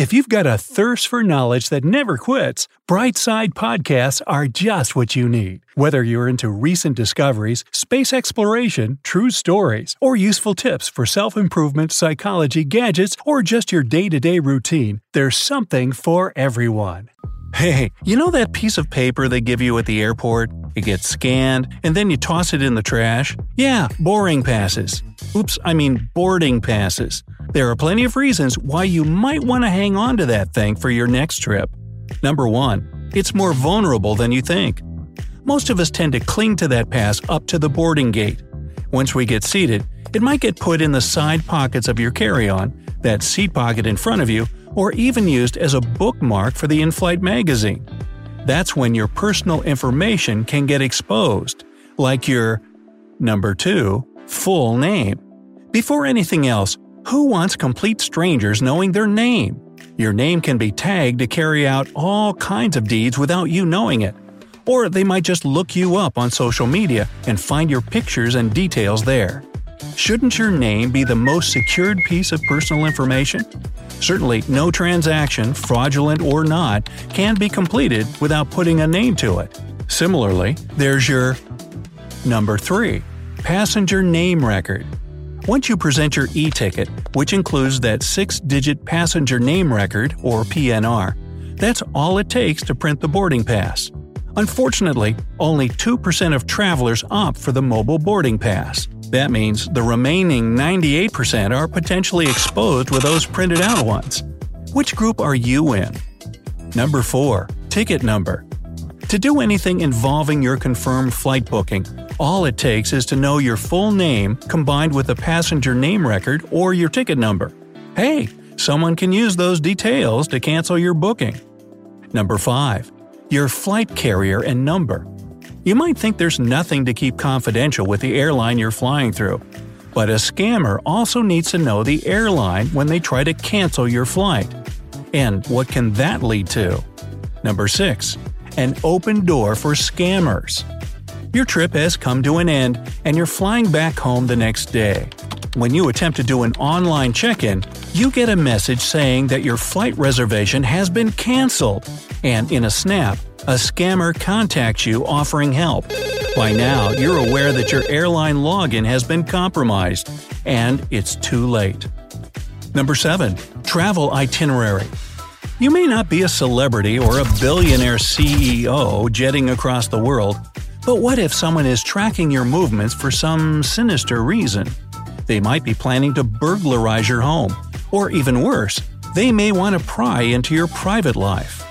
If you've got a thirst for knowledge that never quits, Brightside Podcasts are just what you need. Whether you're into recent discoveries, space exploration, true stories, or useful tips for self improvement, psychology, gadgets, or just your day to day routine, there's something for everyone. Hey, you know that piece of paper they give you at the airport? It gets scanned, and then you toss it in the trash? Yeah, boring passes. Oops, I mean boarding passes. There are plenty of reasons why you might want to hang on to that thing for your next trip. Number 1. It's more vulnerable than you think. Most of us tend to cling to that pass up to the boarding gate. Once we get seated, it might get put in the side pockets of your carry on, that seat pocket in front of you, or even used as a bookmark for the in flight magazine. That's when your personal information can get exposed, like your number 2 full name. Before anything else, who wants complete strangers knowing their name? Your name can be tagged to carry out all kinds of deeds without you knowing it. Or they might just look you up on social media and find your pictures and details there. Shouldn't your name be the most secured piece of personal information? Certainly, no transaction, fraudulent or not, can be completed without putting a name to it. Similarly, there's your Number 3. Passenger Name Record. Once you present your e ticket, which includes that six digit passenger name record, or PNR, that's all it takes to print the boarding pass. Unfortunately, only 2% of travelers opt for the mobile boarding pass. That means the remaining 98% are potentially exposed with those printed out ones. Which group are you in? Number 4. Ticket number. To do anything involving your confirmed flight booking, all it takes is to know your full name combined with a passenger name record or your ticket number. Hey, someone can use those details to cancel your booking. Number 5. Your flight carrier and number. You might think there's nothing to keep confidential with the airline you're flying through, but a scammer also needs to know the airline when they try to cancel your flight. And what can that lead to? Number 6. An open door for scammers. Your trip has come to an end and you're flying back home the next day. When you attempt to do an online check in, you get a message saying that your flight reservation has been cancelled, and in a snap, a scammer contacts you offering help. By now, you're aware that your airline login has been compromised, and it's too late. Number 7. Travel Itinerary. You may not be a celebrity or a billionaire CEO jetting across the world, but what if someone is tracking your movements for some sinister reason? They might be planning to burglarize your home, or even worse, they may want to pry into your private life.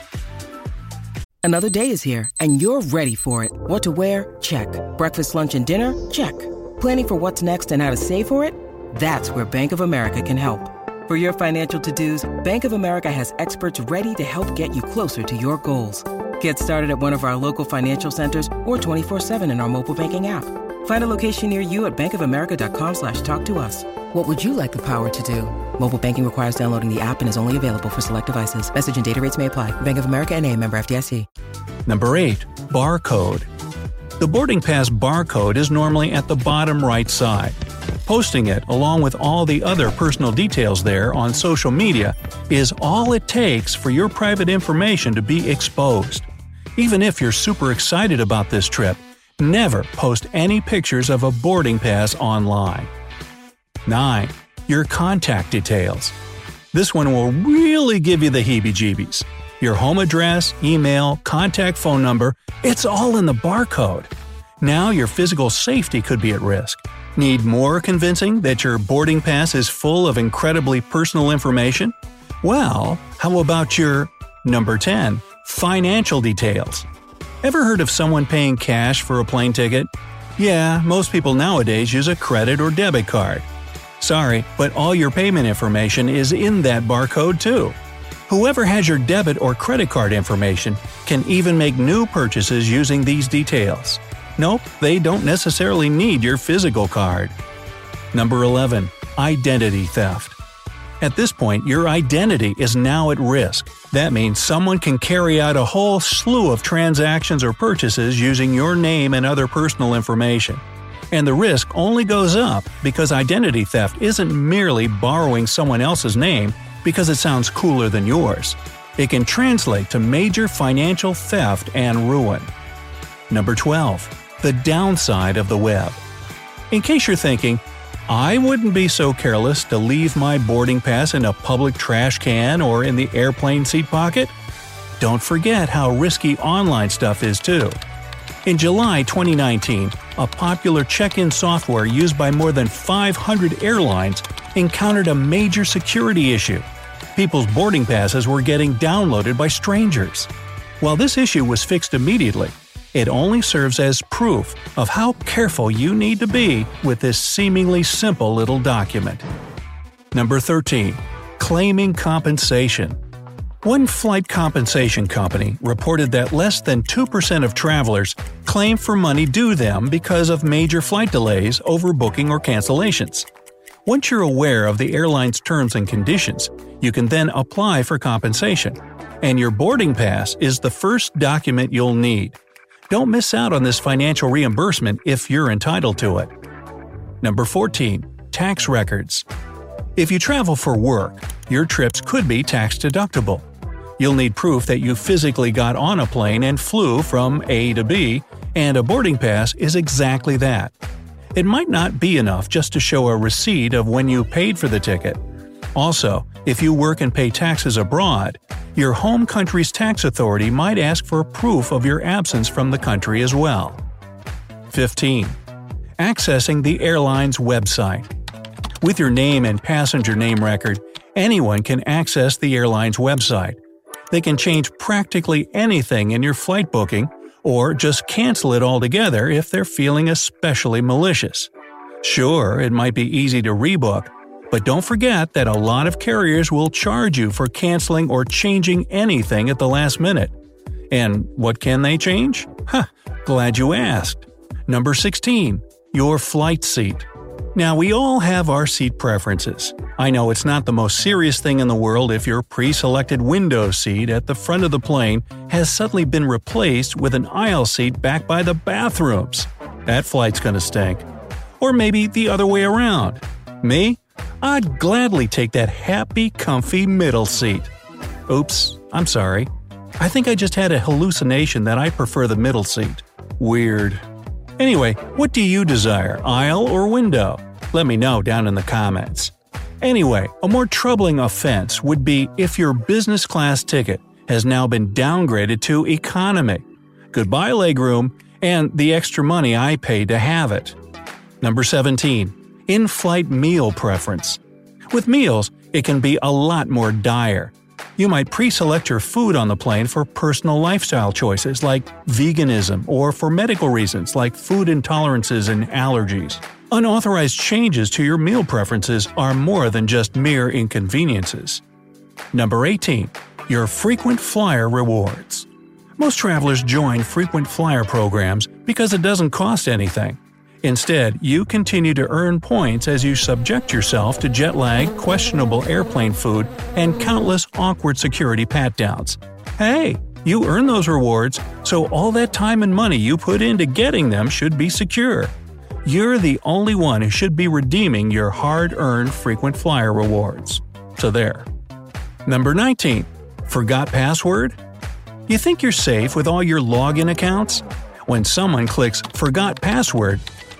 Another day is here, and you're ready for it. What to wear? Check. Breakfast, lunch, and dinner? Check. Planning for what's next and how to save for it? That's where Bank of America can help. For your financial to dos, Bank of America has experts ready to help get you closer to your goals. Get started at one of our local financial centers or 24-7 in our mobile banking app. Find a location near you at bankofamerica.com slash talk to us. What would you like the power to do? Mobile banking requires downloading the app and is only available for select devices. Message and data rates may apply. Bank of America and a member FDIC. Number 8. Barcode. The boarding pass barcode is normally at the bottom right side. Posting it, along with all the other personal details there on social media, is all it takes for your private information to be exposed. Even if you're super excited about this trip, never post any pictures of a boarding pass online. 9. Your contact details. This one will really give you the heebie jeebies. Your home address, email, contact phone number, it's all in the barcode. Now your physical safety could be at risk. Need more convincing that your boarding pass is full of incredibly personal information? Well, how about your number 10, financial details? Ever heard of someone paying cash for a plane ticket? Yeah, most people nowadays use a credit or debit card. Sorry, but all your payment information is in that barcode too. Whoever has your debit or credit card information can even make new purchases using these details. Nope, they don't necessarily need your physical card. Number 11. Identity theft. At this point, your identity is now at risk. That means someone can carry out a whole slew of transactions or purchases using your name and other personal information. And the risk only goes up because identity theft isn't merely borrowing someone else's name because it sounds cooler than yours. It can translate to major financial theft and ruin. Number 12. The downside of the web. In case you're thinking, I wouldn't be so careless to leave my boarding pass in a public trash can or in the airplane seat pocket. Don't forget how risky online stuff is, too. In July 2019, a popular check in software used by more than 500 airlines encountered a major security issue. People's boarding passes were getting downloaded by strangers. While this issue was fixed immediately, it only serves as proof of how careful you need to be with this seemingly simple little document. Number 13. Claiming compensation. One flight compensation company reported that less than 2% of travelers claim for money due them because of major flight delays, overbooking, or cancellations. Once you're aware of the airline's terms and conditions, you can then apply for compensation. And your boarding pass is the first document you'll need. Don't miss out on this financial reimbursement if you're entitled to it. Number 14. Tax records. If you travel for work, your trips could be tax deductible. You'll need proof that you physically got on a plane and flew from A to B, and a boarding pass is exactly that. It might not be enough just to show a receipt of when you paid for the ticket. Also, if you work and pay taxes abroad, your home country's tax authority might ask for proof of your absence from the country as well. 15. Accessing the airline's website. With your name and passenger name record, anyone can access the airline's website. They can change practically anything in your flight booking, or just cancel it altogether if they're feeling especially malicious. Sure, it might be easy to rebook, but don't forget that a lot of carriers will charge you for canceling or changing anything at the last minute. And what can they change? Huh, glad you asked. Number 16. Your flight seat. Now, we all have our seat preferences. I know it's not the most serious thing in the world if your pre selected window seat at the front of the plane has suddenly been replaced with an aisle seat back by the bathrooms. That flight's gonna stink. Or maybe the other way around. Me? I'd gladly take that happy, comfy middle seat. Oops, I'm sorry. I think I just had a hallucination that I prefer the middle seat. Weird. Anyway, what do you desire, aisle or window? Let me know down in the comments. Anyway, a more troubling offense would be if your business class ticket has now been downgraded to economy. Goodbye, legroom, and the extra money I paid to have it. Number 17 in flight meal preference. With meals, it can be a lot more dire. You might pre select your food on the plane for personal lifestyle choices like veganism or for medical reasons like food intolerances and allergies. Unauthorized changes to your meal preferences are more than just mere inconveniences. Number 18. Your frequent flyer rewards. Most travelers join frequent flyer programs because it doesn't cost anything. Instead, you continue to earn points as you subject yourself to jet lag, questionable airplane food, and countless awkward security pat downs. Hey, you earn those rewards, so all that time and money you put into getting them should be secure. You're the only one who should be redeeming your hard earned frequent flyer rewards. So there. Number 19. Forgot password? You think you're safe with all your login accounts? When someone clicks Forgot Password,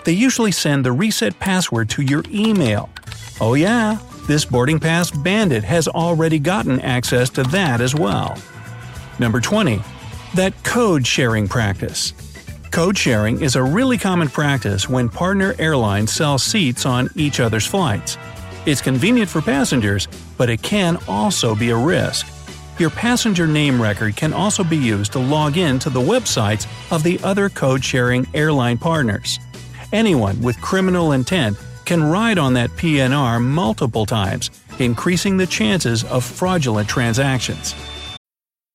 they usually send the reset password to your email. Oh, yeah, this boarding pass bandit has already gotten access to that as well. Number 20. That code sharing practice. Code sharing is a really common practice when partner airlines sell seats on each other's flights. It's convenient for passengers, but it can also be a risk. Your passenger name record can also be used to log in to the websites of the other code sharing airline partners. Anyone with criminal intent can ride on that PNR multiple times increasing the chances of fraudulent transactions.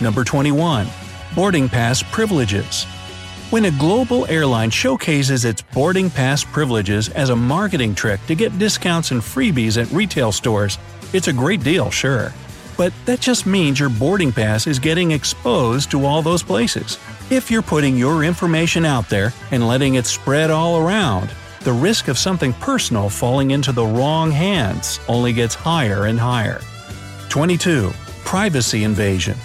Number 21. Boarding Pass Privileges. When a global airline showcases its boarding pass privileges as a marketing trick to get discounts and freebies at retail stores, it's a great deal, sure. But that just means your boarding pass is getting exposed to all those places. If you're putting your information out there and letting it spread all around, the risk of something personal falling into the wrong hands only gets higher and higher. 22. Privacy Invasion.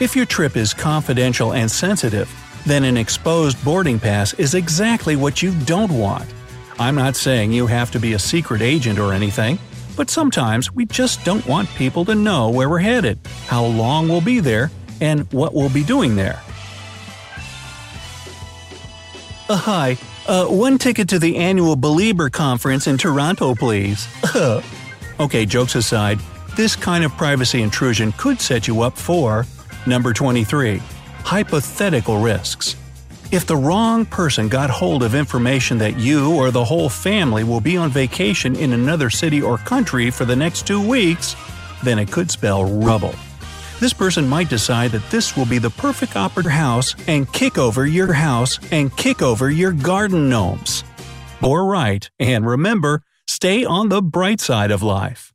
If your trip is confidential and sensitive, then an exposed boarding pass is exactly what you don't want. I'm not saying you have to be a secret agent or anything, but sometimes we just don't want people to know where we're headed, how long we'll be there, and what we'll be doing there. Uh, hi. Uh, one ticket to the annual Belieber conference in Toronto, please. okay, jokes aside, this kind of privacy intrusion could set you up for Number 23. Hypothetical risks. If the wrong person got hold of information that you or the whole family will be on vacation in another city or country for the next two weeks, then it could spell rubble. This person might decide that this will be the perfect opportunity house and kick over your house and kick over your garden gnomes. Or right, and remember, stay on the bright side of life.